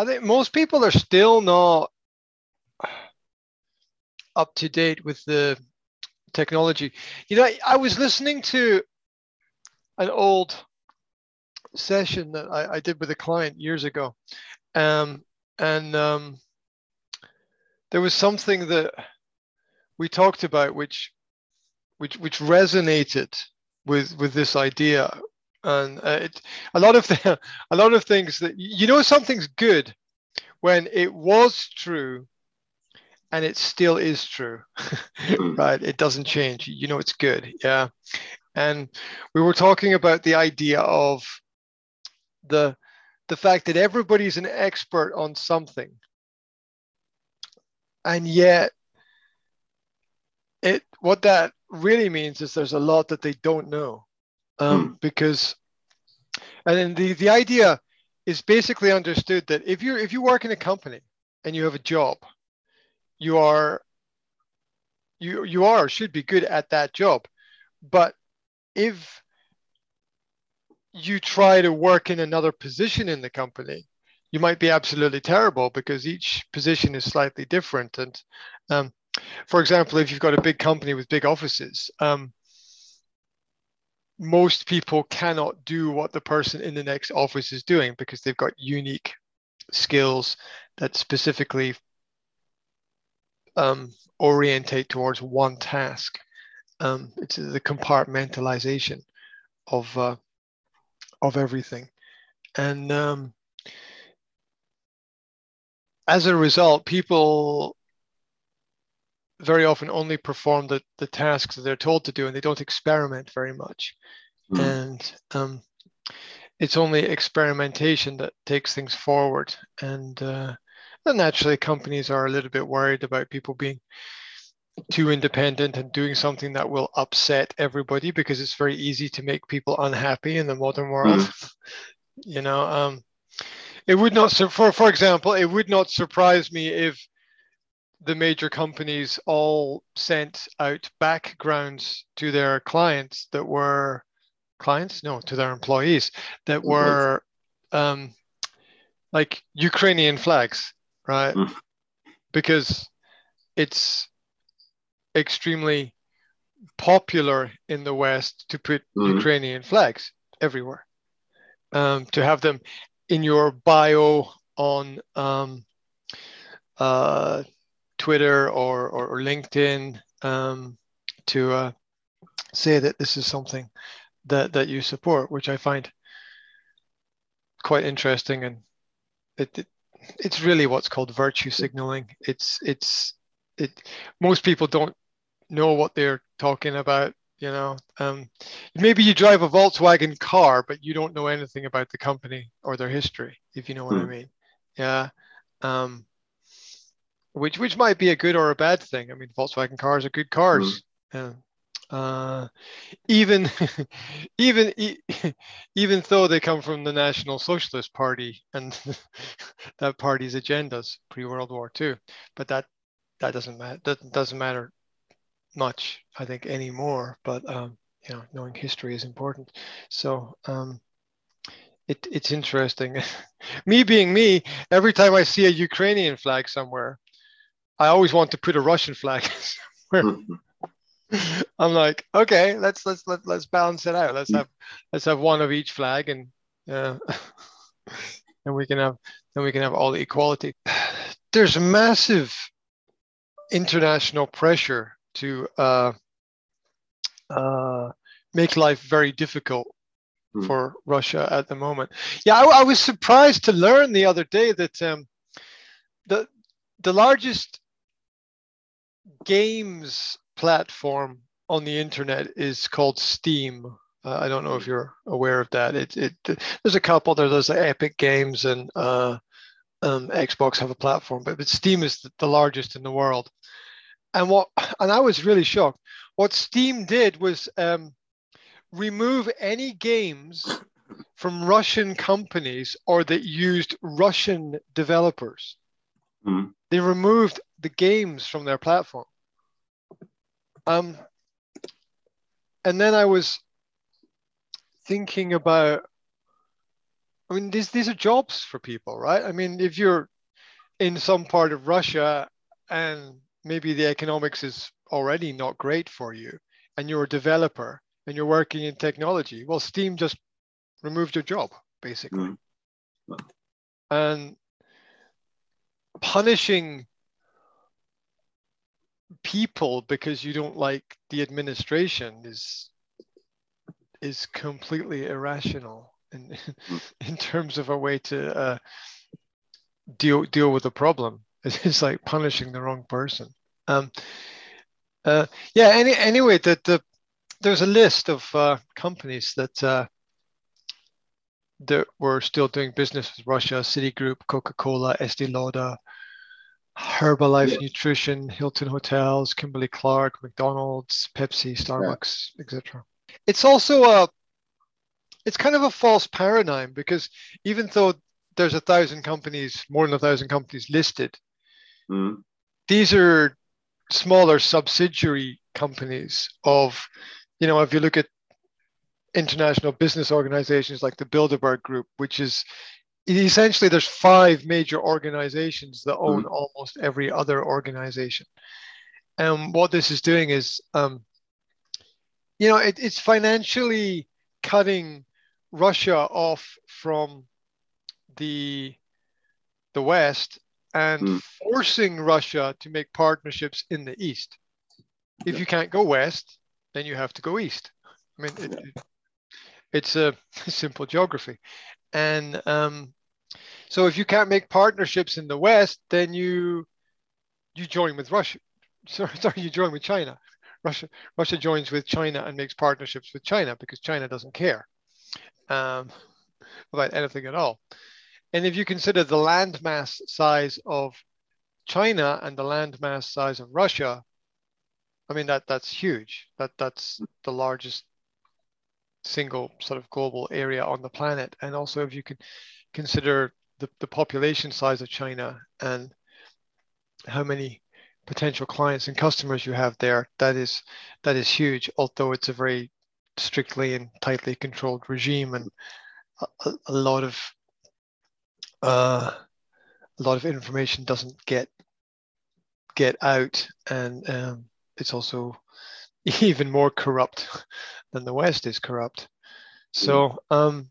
I think most people are still not up to date with the technology. You know, I was listening to an old session that I, I did with a client years ago, um, and um, there was something that we talked about which which which resonated with with this idea and uh, it, a lot of the, a lot of things that you know something's good when it was true and it still is true hmm. right? It doesn't change. You know it's good yeah? And we were talking about the idea of the the fact that everybody's an expert on something and yet it what that really means is there's a lot that they don't know um, hmm. because and then the the idea is basically understood that if you if you work in a company and you have a job you are you you are should be good at that job but if you try to work in another position in the company you might be absolutely terrible because each position is slightly different and um, for example if you've got a big company with big offices um, most people cannot do what the person in the next office is doing because they've got unique skills that specifically um, orientate towards one task. Um, it's the compartmentalization of uh, of everything, and um, as a result, people very often only perform the, the tasks that they're told to do and they don't experiment very much. Mm. And um, it's only experimentation that takes things forward. And, uh, and naturally, companies are a little bit worried about people being too independent and doing something that will upset everybody because it's very easy to make people unhappy in the modern world. Mm. you know, um, it would not, for, for example, it would not surprise me if the major companies all sent out backgrounds to their clients that were clients no to their employees that were um, like ukrainian flags right mm. because it's extremely popular in the west to put mm. ukrainian flags everywhere um, to have them in your bio on um, uh, Twitter or, or, or LinkedIn um, to uh, say that this is something that, that you support, which I find quite interesting. And it, it it's really what's called virtue signaling. It's it's it. Most people don't know what they're talking about. You know, um, maybe you drive a Volkswagen car, but you don't know anything about the company or their history, if you know what hmm. I mean. Yeah. Um, which which might be a good or a bad thing. I mean, Volkswagen cars are good cars. Mm. Uh, even even even though they come from the National Socialist Party and that party's agendas pre World War II, but that that doesn't matter. That doesn't matter much, I think, anymore. But um, you know, knowing history is important. So um, it, it's interesting. me being me, every time I see a Ukrainian flag somewhere, I always want to put a Russian flag I'm like, okay, let's let's let, let's balance it out. Let's have let's have one of each flag, and uh, and we can have then we can have all the equality. There's massive international pressure to uh, uh, make life very difficult mm. for Russia at the moment. Yeah, I, I, was surprised to learn the other day that um, the the largest games platform on the internet is called Steam. Uh, I don't know if you're aware of that. It, it there's a couple there. There's Epic Games and uh, um, Xbox have a platform, but, but Steam is the, the largest in the world. And what and I was really shocked. What Steam did was um, remove any games from Russian companies or that used Russian developers. Mm-hmm. They removed the games from their platform. Um, and then I was thinking about I mean, these these are jobs for people, right? I mean, if you're in some part of Russia and maybe the economics is already not great for you, and you're a developer and you're working in technology, well, Steam just removed your job basically, mm. and punishing people because you don't like the administration is is completely irrational in in terms of a way to uh, deal deal with the problem. It's like punishing the wrong person. Um, uh, yeah. Any anyway, that the there's a list of uh, companies that uh, that were still doing business with Russia: Citigroup, Coca-Cola, Estee Lauder, Herbalife yeah. Nutrition, Hilton Hotels, Kimberly Clark, McDonald's, Pepsi, Starbucks, yeah. etc. It's also a it's kind of a false paradigm because even though there's a thousand companies, more than a thousand companies listed, mm. these are smaller subsidiary companies of, you know, if you look at international business organizations like the Bilderberg Group, which is essentially there's five major organizations that own mm. almost every other organization. And what this is doing is, um, you know, it, it's financially cutting Russia off from the the West and mm. forcing Russia to make partnerships in the East. If you can't go West, then you have to go East. I mean, it, it, it's a simple geography. And um, so if you can't make partnerships in the West, then you you join with Russia. Sorry, sorry, you join with China. Russia Russia joins with China and makes partnerships with China because China doesn't care um, about anything at all. And if you consider the landmass size of China and the landmass size of Russia, I mean that that's huge. That that's the largest single sort of global area on the planet. And also if you can consider the, the population size of China and how many potential clients and customers you have there, that is that is huge, although it's a very strictly and tightly controlled regime and a, a lot of uh, a lot of information doesn't get get out and um, it's also even more corrupt than the west is corrupt. So um,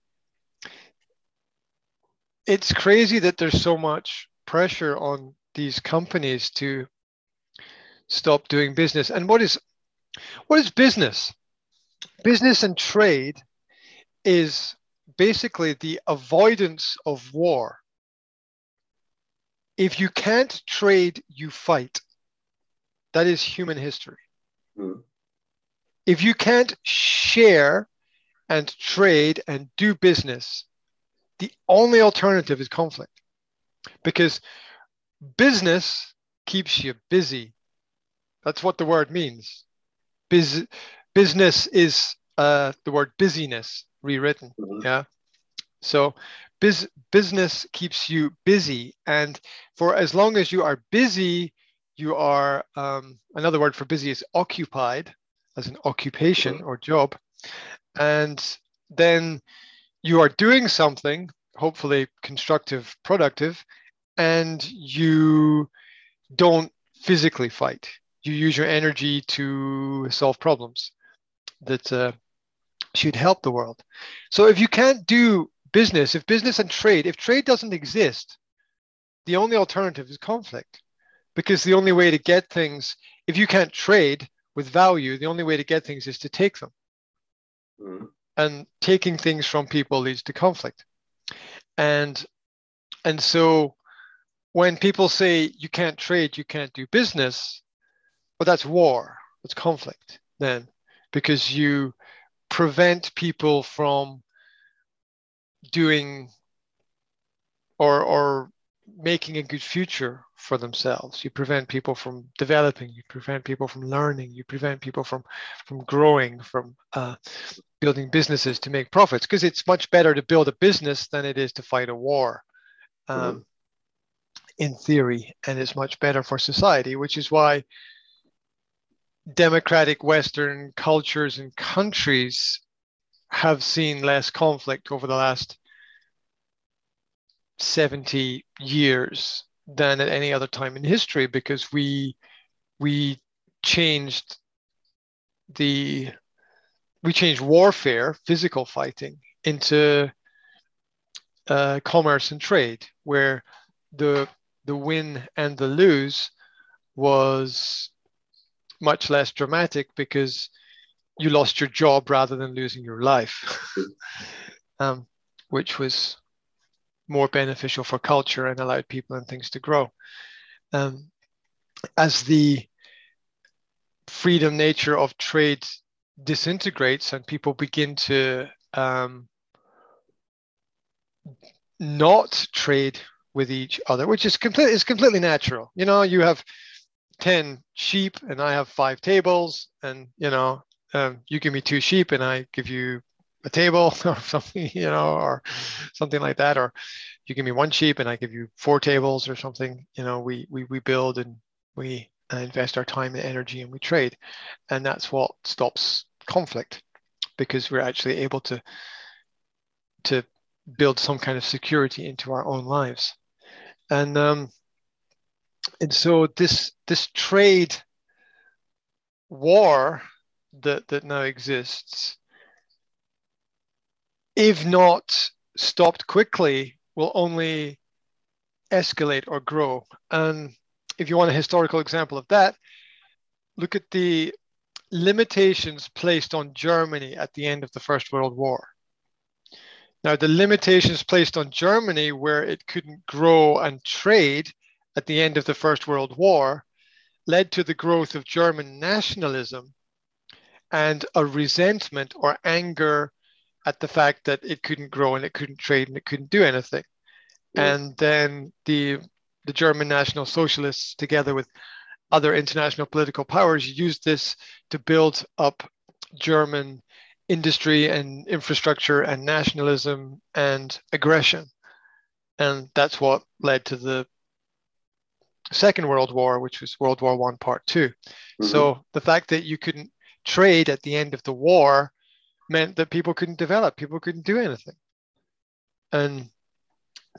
it's crazy that there's so much pressure on these companies to stop doing business and what is what is business business and trade is basically the avoidance of war. If you can't trade, you fight. That is human history. Mm. If you can't share and trade and do business, the only alternative is conflict because business keeps you busy. That's what the word means. Biz, business is uh, the word busyness rewritten. Mm-hmm. Yeah. So biz, business keeps you busy. And for as long as you are busy, you are, um, another word for busy is occupied as an occupation mm-hmm. or job. And then you are doing something, hopefully constructive, productive, and you don't physically fight. You use your energy to solve problems that uh, should help the world. So if you can't do business, if business and trade, if trade doesn't exist, the only alternative is conflict. Because the only way to get things, if you can't trade with value, the only way to get things is to take them. Mm. And taking things from people leads to conflict. And and so when people say you can't trade, you can't do business, well, that's war, that's conflict then because you prevent people from doing or or making a good future for themselves you prevent people from developing you prevent people from learning you prevent people from from growing from uh, building businesses to make profits because it's much better to build a business than it is to fight a war um, mm-hmm. in theory and it's much better for society which is why democratic Western cultures and countries have seen less conflict over the last 70 years than at any other time in history because we we changed the we changed warfare, physical fighting, into uh, commerce and trade, where the the win and the lose was much less dramatic because you lost your job rather than losing your life, um, which was more beneficial for culture and allowed people and things to grow. Um, as the freedom nature of trade disintegrates and people begin to um, not trade with each other, which is complete is completely natural. You know, you have ten sheep and I have five tables, and you know, um, you give me two sheep and I give you a table or something, you know, or something like that, or you give me one sheep and I give you four tables or something. You know, we we we build and we invest our time and energy and we trade, and that's what stops conflict because we're actually able to to build some kind of security into our own lives. And um, and so this this trade war that that now exists if not stopped quickly will only escalate or grow. And if you want a historical example of that look at the limitations placed on Germany at the end of the First World War. Now, the limitations placed on Germany, where it couldn't grow and trade at the end of the First World War, led to the growth of German nationalism and a resentment or anger at the fact that it couldn't grow and it couldn't trade and it couldn't do anything. And then the the German National Socialists, together with other international political powers used this to build up German industry and infrastructure and nationalism and aggression. And that's what led to the Second World War, which was World War One, Part 2 mm-hmm. So the fact that you couldn't trade at the end of the war meant that people couldn't develop, people couldn't do anything. And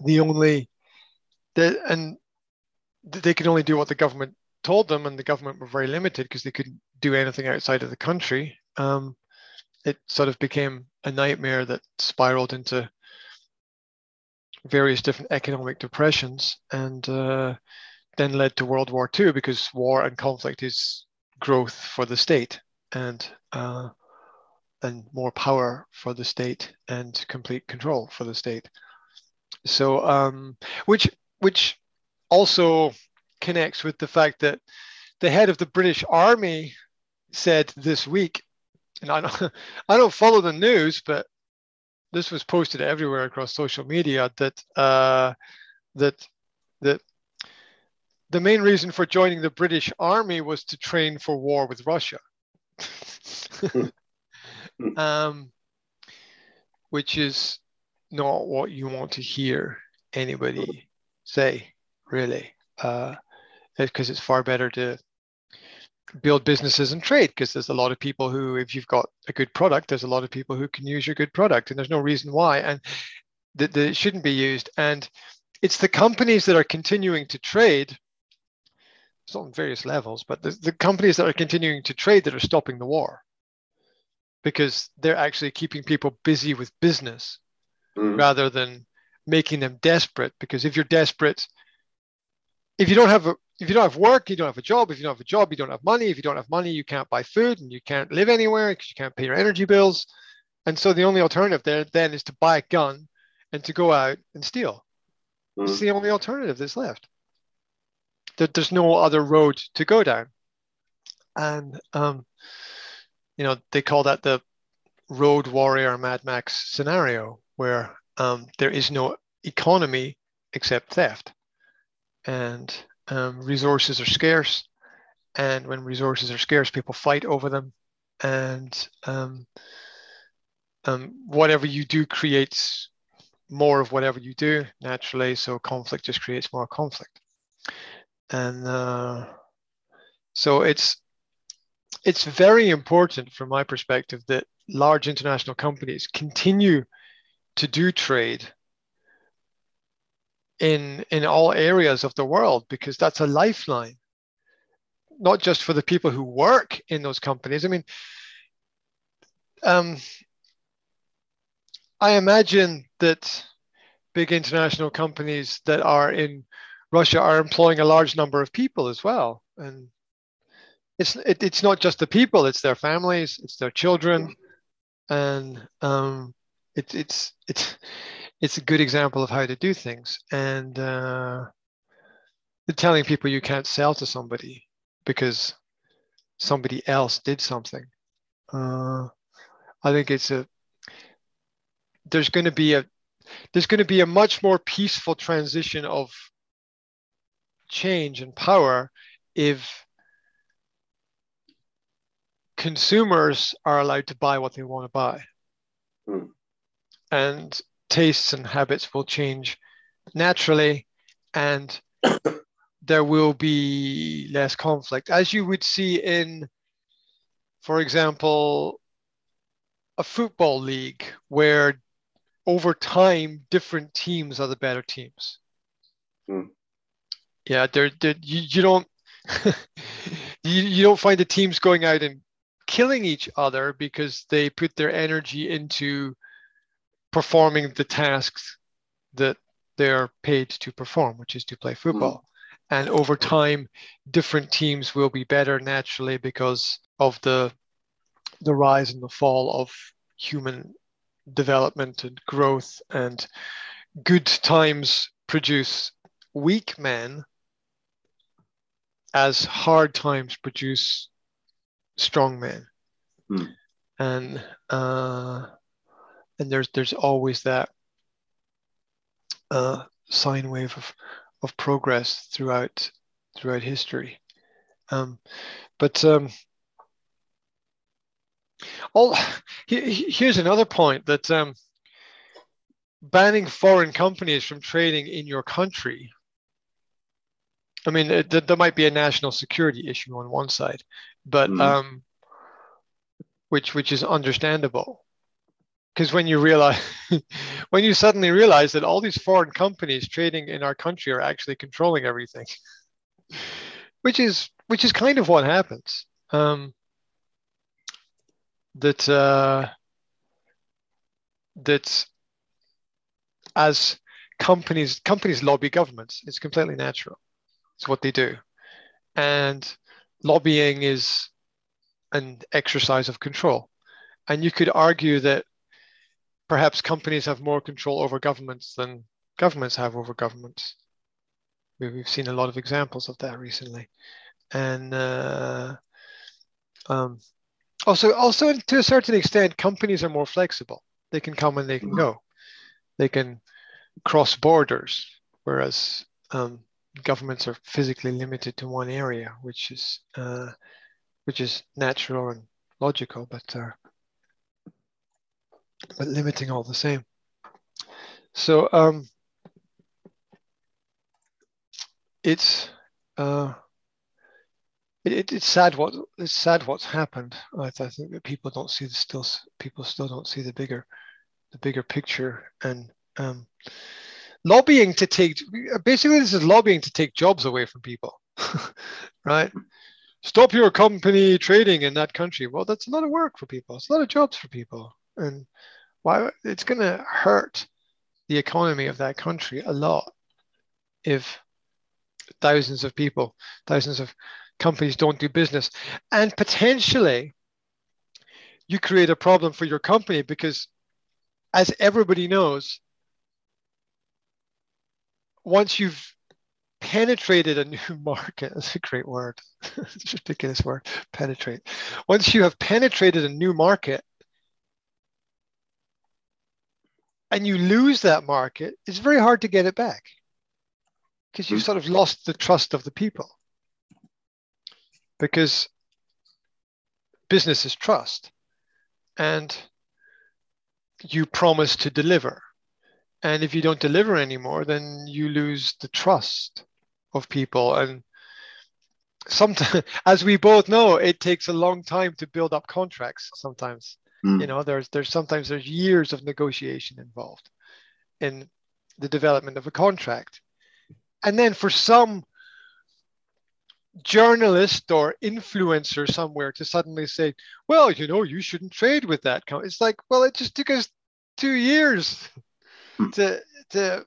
the only the and they could only do what the government told them, and the government were very limited because they couldn't do anything outside of the country. Um, it sort of became a nightmare that spiraled into various different economic depressions and uh, then led to World War II because war and conflict is growth for the state and uh, and more power for the state and complete control for the state. So um, which which also connects with the fact that the head of the British Army said this week, and I don't, I don't follow the news, but this was posted everywhere across social media that uh, that that the main reason for joining the British Army was to train for war with Russia. um, which is not what you want to hear anybody say, really. Uh, because it's far better to build businesses and trade because there's a lot of people who if you've got a good product there's a lot of people who can use your good product and there's no reason why and that, that it shouldn't be used and it's the companies that are continuing to trade it's on various levels but the, the companies that are continuing to trade that are stopping the war because they're actually keeping people busy with business mm. rather than making them desperate because if you're desperate if you don't have a if you don't have work, you don't have a job. If you don't have a job, you don't have money. If you don't have money, you can't buy food and you can't live anywhere because you can't pay your energy bills. And so the only alternative there then is to buy a gun and to go out and steal. Mm-hmm. It's the only alternative that's left. There, there's no other road to go down. And, um, you know, they call that the road warrior Mad Max scenario, where um, there is no economy except theft. And um, resources are scarce, and when resources are scarce, people fight over them, and um, um, whatever you do creates more of whatever you do naturally. So conflict just creates more conflict, and uh, so it's it's very important from my perspective that large international companies continue to do trade in in all areas of the world because that's a lifeline. Not just for the people who work in those companies. I mean um, i imagine that big international companies that are in russia are employing a large number of people as well. And it's it, it's not just the people it's their families it's their children. And um, it, it's it's it's a good example of how to do things. And uh, telling people you can't sell to somebody because somebody else did something. Uh, i think it's a there's going to be a there's going to be a much more peaceful transition of change and power if consumers are allowed to buy what they want to buy. Mm. and tastes and habits will change naturally and there will be less conflict as you would see in for example a football league where over time different teams are the better teams hmm. yeah they're, they're you, you don't you, you don't find the teams going out and killing each other because they put their energy into performing the tasks that they're paid to perform, which is to play football. Mm. And over time, different teams will be better naturally because of the the rise and the fall of human development and growth. And good times produce weak men, as hard times produce strong men. Mm. And uh, and there's there's always that uh, sine wave of, of progress throughout throughout history. Um, but um, all he, here's another point that um, banning foreign companies from trading in your country. I mean, it, there might be a national security issue on one side, but mm. um, which which is understandable because when you realize when you suddenly realize that all these foreign companies trading in our country are actually controlling everything which is which is kind of what happens. Um, that uh, that as companies companies lobby governments it's completely natural. It's what they do. And lobbying is an exercise of control. And you could argue that perhaps companies have more control over governments than governments have over governments. We've seen a lot of examples of that recently, and uh, um, also, also to a certain extent, companies are more flexible. They can come and they can go. They can cross borders, whereas um, governments are physically limited to one area, which is uh, which is natural and logical, but uh, but limiting all the same. So um, it's uh, it, it's sad what it's sad what's happened. I, I think that people don't see the still people still don't see the bigger the bigger picture and um, lobbying to take basically this is lobbying to take jobs away from people, right? Stop your company trading in that country. Well, that's a lot of work for people. It's a lot of jobs for people and why it's going to hurt the economy of that country a lot if thousands of people, thousands of companies don't do business, and potentially you create a problem for your company because, as everybody knows, once you've penetrated a new market, that's a great word, it's a ridiculous word, penetrate. Once you have penetrated a new market, and you lose that market, it's very hard to get it back because you've mm-hmm. sort of lost the trust of the people. Because business is trust, and you promise to deliver. And if you don't deliver anymore, then you lose the trust of people. And sometimes, as we both know, it takes a long time to build up contracts sometimes. Mm. You know, there's there's sometimes there's years of negotiation involved in the development of a contract. and then for some journalist or influencer somewhere to suddenly say, well, you know, you shouldn't trade with that. company. It's like, well, it just took us two years hmm. to to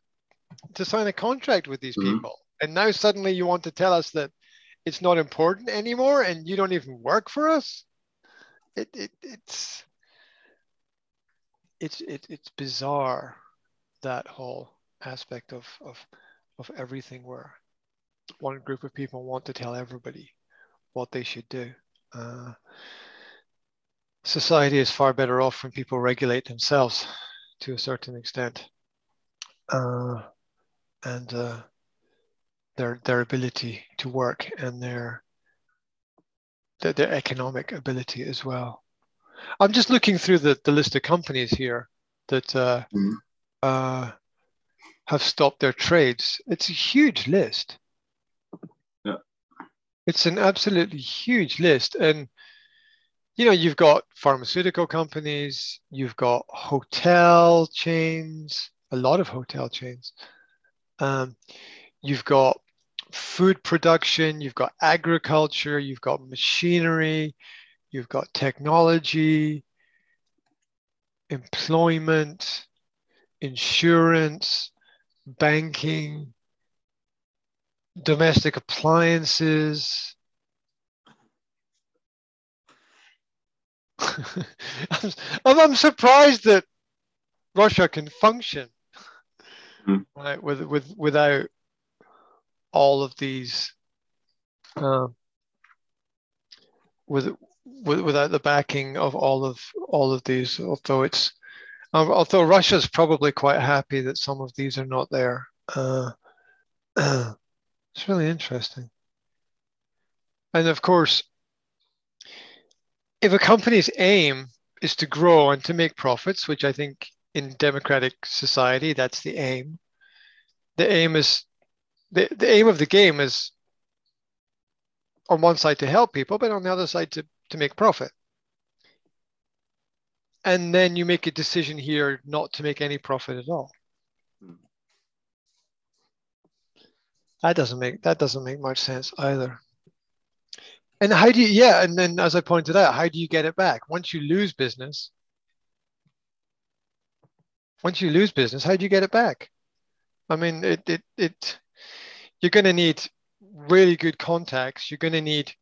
to sign a contract with these mm-hmm. people, and now suddenly you want to tell us that it's not important anymore, and you don't even work for us. It, it it's it's it, it's bizarre that whole aspect of of of everything where one group of people want to tell everybody what they should do. Uh, society is far better off when people regulate themselves to a certain extent. Uh, and uh, their their ability to work and their, their their economic ability as well. I'm just looking through the, the list of companies here that uh, mm. uh, have stopped their trades. It's a huge list. Yeah. It's an absolutely huge list. And you know, you've got pharmaceutical companies, you've got hotel chains, a lot of hotel chains. Um, you've got food production, you've got agriculture, you've got machinery, you've got technology, employment, insurance, banking, domestic appliances. I'm, I'm surprised that Russia can function mm. right with with without all of these uh, with, with without the backing of all of all of these although it's um, although Russia's probably quite happy that some of these are not there uh, it's really interesting and of course if a company's aim is to grow and to make profits which I think in democratic society, that's the aim. The aim is the, the aim of the game is on one side to help people, but on the other side to, to make profit. And then you make a decision here not to make any profit at all. Hmm. That doesn't make that doesn't make much sense either. And how do you yeah, and then as I pointed out, how do you get it back? Once you lose business, once you lose business, how do you get it back? I mean, it it it you're going to need really good contacts. You're going to need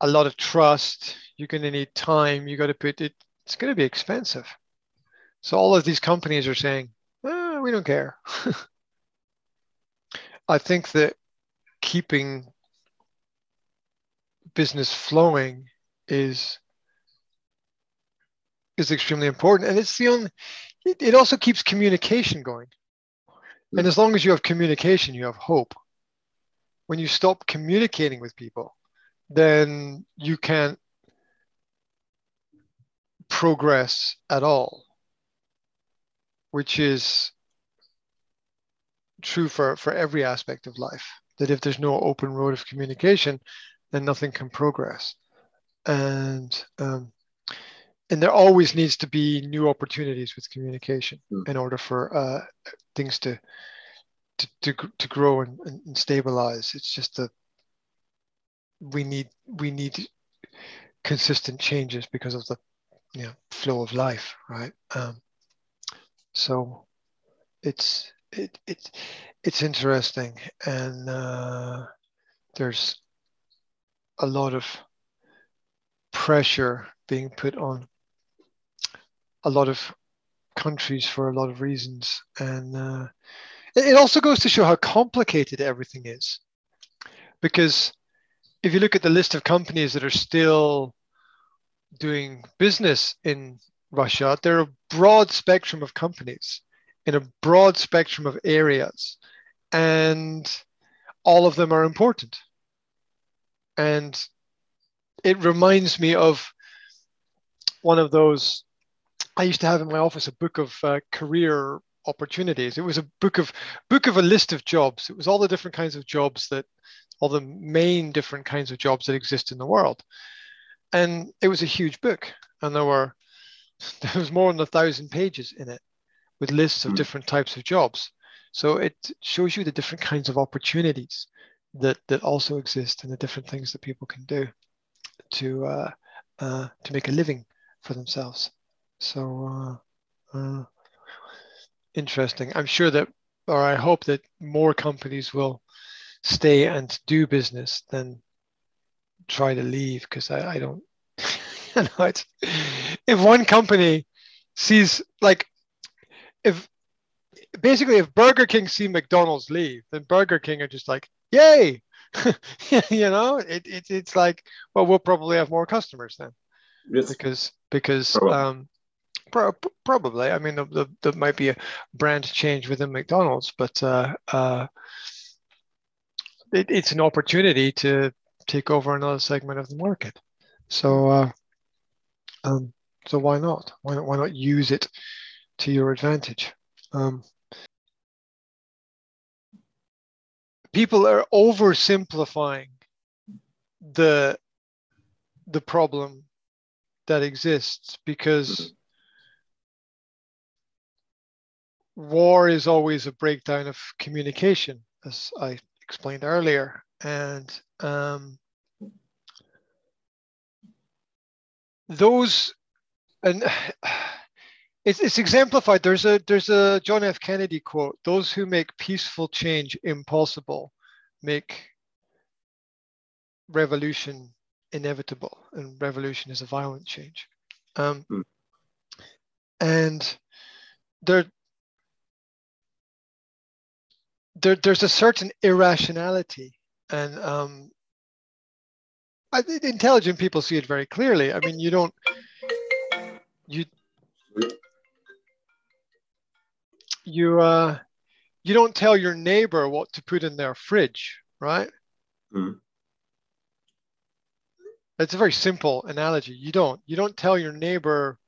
a lot of trust. You're going to need time. You got to put it. It's going to be expensive. So all of these companies are saying, oh, we don't care. I think that keeping business flowing is is extremely important, and it's the only it, it also keeps communication going. And hmm. as long as you have communication, you have hope. When you stop communicating with people, then you can't progress at all, which is true for, for every aspect of life. That if there's no open road of communication, then nothing can progress. And um, and there always needs to be new opportunities with communication mm. in order for uh, things to, to to to grow and, and stabilize. It's just that we need we need consistent changes because of the you know, flow of life, right? Um, so it's it, it it's interesting, and uh, there's a lot of pressure being put on a lot of countries for a lot of reasons. And uh, it also goes to show how complicated everything is. Because if you look at the list of companies that are still doing business in Russia, there are a broad spectrum of companies in a broad spectrum of areas. And all of them are important. And it reminds me of one of those I used to have in my office a book of uh, career opportunities. It was a book of book of a list of jobs. It was all the different kinds of jobs that all the main different kinds of jobs that exist in the world. And it was a huge book. And there were there was more than a thousand pages in it with lists of hmm. different types of jobs. So it shows you the different kinds of opportunities that that also exist and the different things that people can do to uh, uh, to make a living for themselves. So uh, uh interesting. I'm sure that, or I hope that more companies will stay and do business than try to leave because I, I don't. you know, it's, if one company sees like if basically if Burger King see McDonald's leave, then Burger King are just like, yay, you know, it, it it's like, well, we'll probably have more customers then, yes. because because um, pro- probably. I mean, the, the, there might be a brand change within McDonald's, but uh, uh, it, it's an opportunity to take over another segment of the market. So, uh, um, so why not? Why not? Why not use it to your advantage? Um, people are oversimplifying the the problem that exists because war is always a breakdown of communication, as I explained earlier, and um, those and it's, it's exemplified. There's a there's a John F. Kennedy quote: "Those who make peaceful change impossible make revolution inevitable, and revolution is a violent change." Um, mm. And there there, there's a certain irrationality and um, I, intelligent people see it very clearly. I mean, you don't you you uh you don't tell your neighbor what to put in their fridge, right? Mm. It's a very simple analogy. You don't you don't tell your neighbor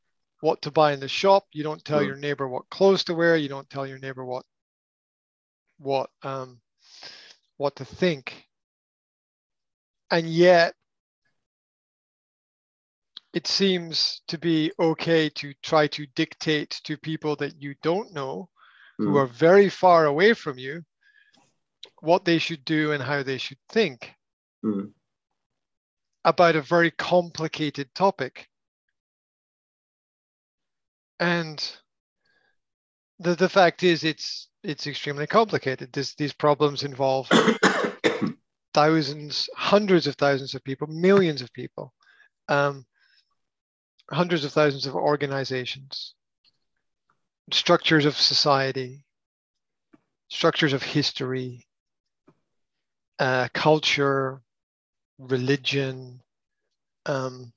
what to buy in the shop. You don't tell mm. your neighbor what clothes to wear. You don't tell your neighbor what what um, what to think, and yet it seems to be okay to try to dictate to people that you don't know, mm. who hmm. are very far away from you, what they should do and how they should think mm. about a very complicated topic. And the, the fact is, it's it's extremely complicated. This, these problems involve thousands, hundreds of thousands of people, millions of people, um, hundreds of thousands of organizations, structures of society, structures of history, uh, culture, religion, um,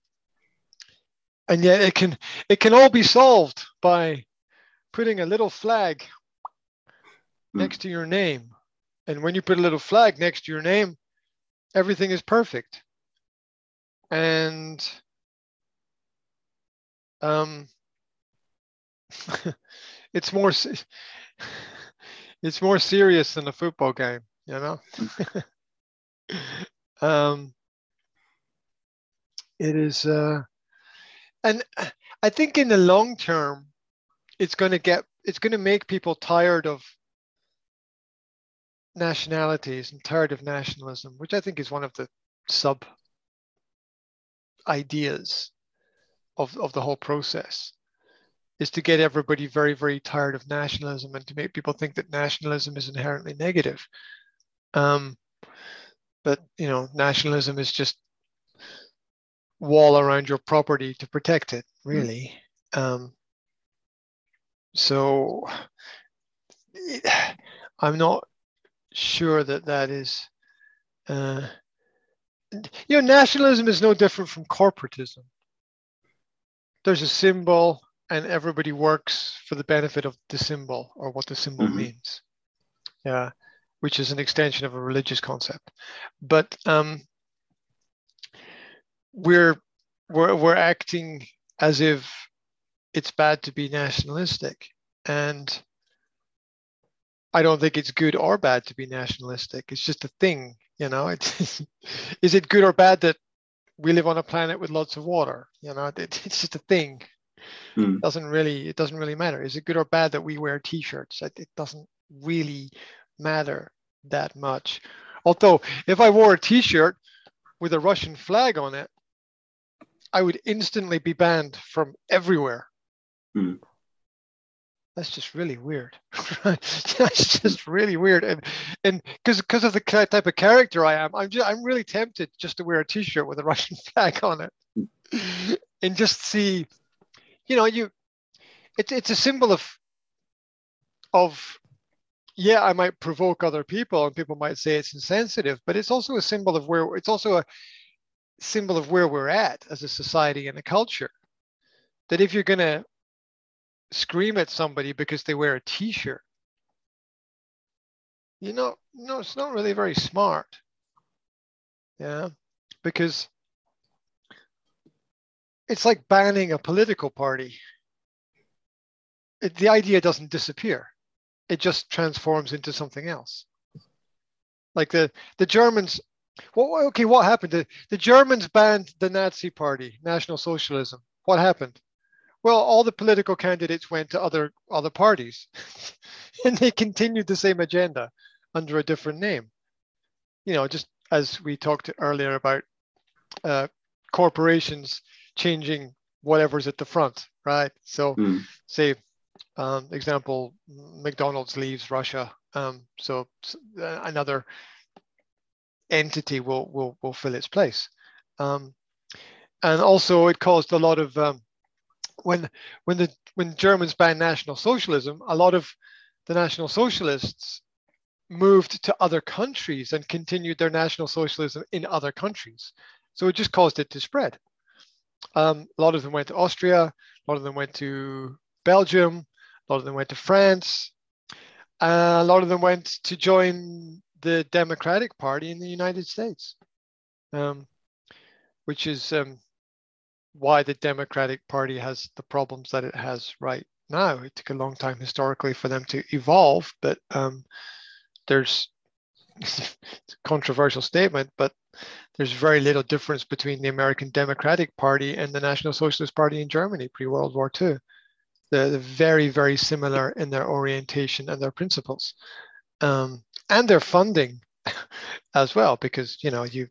and yet it can it can all be solved by putting a little flag Hmm. next to your name. And when you put a little flag next to your name, everything is perfect. And um, it's more it's more serious than a football game, you know. um, it is, uh, and I think in the long term, it's going to get it's going to make people tired of nationalities and tired of nationalism, which I think is one of the sub ideas of, of the whole process, is to get everybody very, very tired of nationalism and to make people think that nationalism is inherently negative. Um, but you know, nationalism is just wall around your property to protect it, really. Mm. Um, so I'm not sure that that is, uh, you know, nationalism is no different from corporatism. There's a symbol, and everybody works for the benefit of the symbol or what the symbol mm-hmm. means. Yeah, which is an extension of a religious concept. But um, we're we're we're acting as if it's bad to be nationalistic, and I don't think it's good or bad to be nationalistic. It's just a thing, you know. It's is it good or bad that we live on a planet with lots of water? You know, it, it's just a thing. Mm. It doesn't really it doesn't really matter. Is it good or bad that we wear t-shirts? It, it doesn't really matter that much. Although, if I wore a T-shirt with a Russian flag on it, I would instantly be banned from everywhere. Hmm. That's just really weird. That's just really weird, and and because because of the type of character I am, I'm just I'm really tempted just to wear a T-shirt with a Russian flag on it, and just see, you know, you, it's it's a symbol of of yeah, I might provoke other people and people might say it's insensitive, but it's also a symbol of where it's also a symbol of where we're at as a society and a culture. That if you're going to scream at somebody because they wear a t-shirt, you know, no, it's not really very smart. Yeah, because it's like banning a political party. It, the idea doesn't disappear it just transforms into something else. Like the the Germans, well, okay, what happened? The, the Germans banned the Nazi Party, National Socialism. What happened? Well, all the political candidates went to other other parties, and they continued the same agenda under a different name. You know, just as we talked earlier about uh, corporations changing whatever's at the front, right? So, Mm. say um, example, McDonald's leaves Russia, um, so uh, another entity will will will fill its place. Um, and also, it caused a lot of um, when when the when Germans banned National Socialism, a lot of the National Socialists moved to other countries and continued their National Socialism in other countries. So it just caused it to spread. Um, a lot of them went to Austria, a lot of them went to Belgium, a lot of them went to France. Uh, a lot of them went to join the Democratic Party in the United States, um, which is um, why the Democratic Party has the problems that it has right now. It took a long time historically for them to evolve, but um, there's it's a controversial statement, but there's very little difference between the American Democratic Party and the National Socialist Party in Germany pre World War II they're, very, very similar in their orientation and their principles, um, and their funding as well, because you know you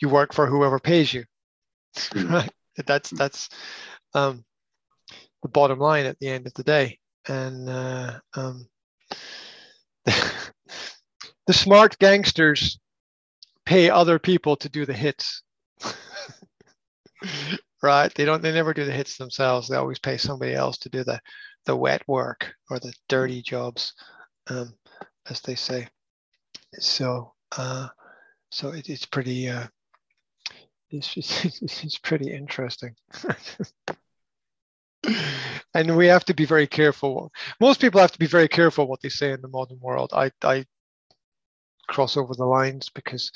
you work for whoever pays you, Mm. right? That's that's um, the bottom line at the end of the day, and uh, um, the smart gangsters pay other people to do the hits. right? They don't. They never do the hits themselves. They always pay somebody else to do the the wet work or the dirty jobs, um, as they say. So, uh, so it, it's pretty. Uh, it's just, pretty interesting. and we have to be very careful. Most people have to be very careful what they say in the modern world. I, I cross over the lines because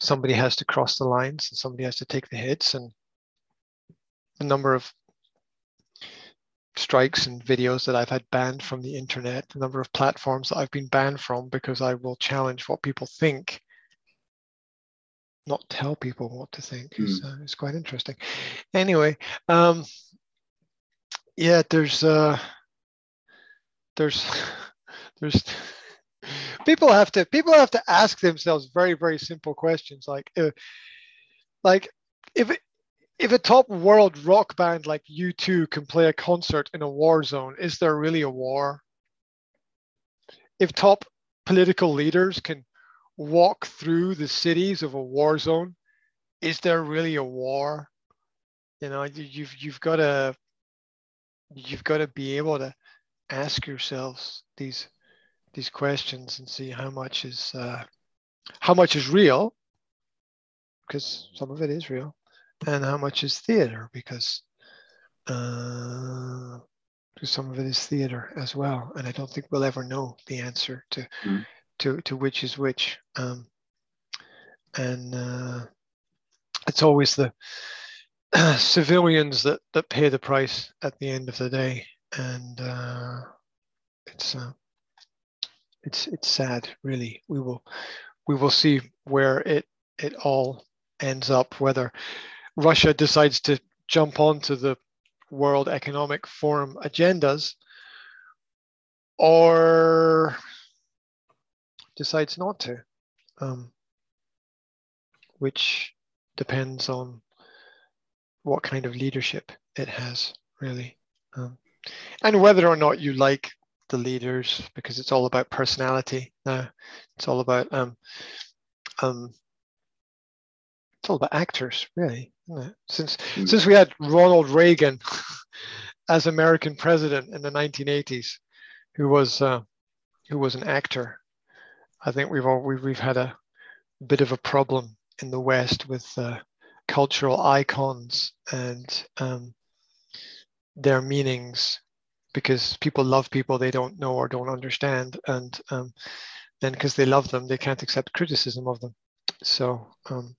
somebody has to cross the lines and somebody has to take the hits and the number of strikes and videos that I've had banned from the internet, the number of platforms that I've been banned from because I will challenge what people think, not tell people what to think. Mm. It's, uh, it's, quite interesting. Anyway, um, yeah, there's uh, there's there's people have to people have to ask themselves very very simple questions like uh, like if if a top world rock band like U2 can play a concert in a war zone, is there really a war? If top political leaders can walk through the cities of a war zone, is there really a war? You know, you've you've got to you've got to be able to ask yourselves these these questions and see how much is uh, how much is real, because some of it is real, and how much is theater because uh, some of it is theater as well and i don't think we'll ever know the answer to mm. To to which is which. Um, and uh, it's always the uh, civilians that that pay the price at the end of the day. And uh, it's uh, it's it's sad really. We will we will see where it it all ends up whether Russia decides to jump onto the World Economic Forum agendas, or decides not to, um, which depends on what kind of leadership it has, really. Um, and whether or not you like the leaders, because it's all about personality now. It's all about um, um, it's all about actors, really. Since mm-hmm. since we had Ronald Reagan as American president in the 1980s, who was uh, who was an actor, I think we've all we've, we've had a bit of a problem in the West with uh, cultural icons and um, their meanings because people love people they don't know or don't understand and um, then because they love them they can't accept criticism of them. So um,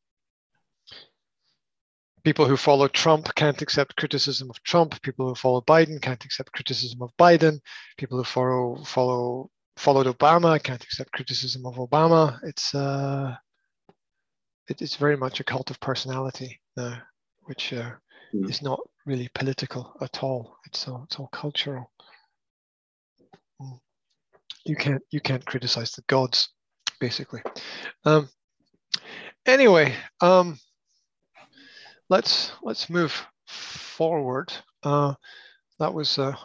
people who follow trump can't accept criticism of trump. People who follow biden can't accept criticism of biden. People who follow follow followed obama I can't accept criticism of obama it's uh it, it's very much a cult of personality now which uh, mm. is not really political at all. It's all it's all cultural. Mm. You can't you can't criticize the gods, basically. Um, anyway, um, let's let's move forward. Uh, that was uh,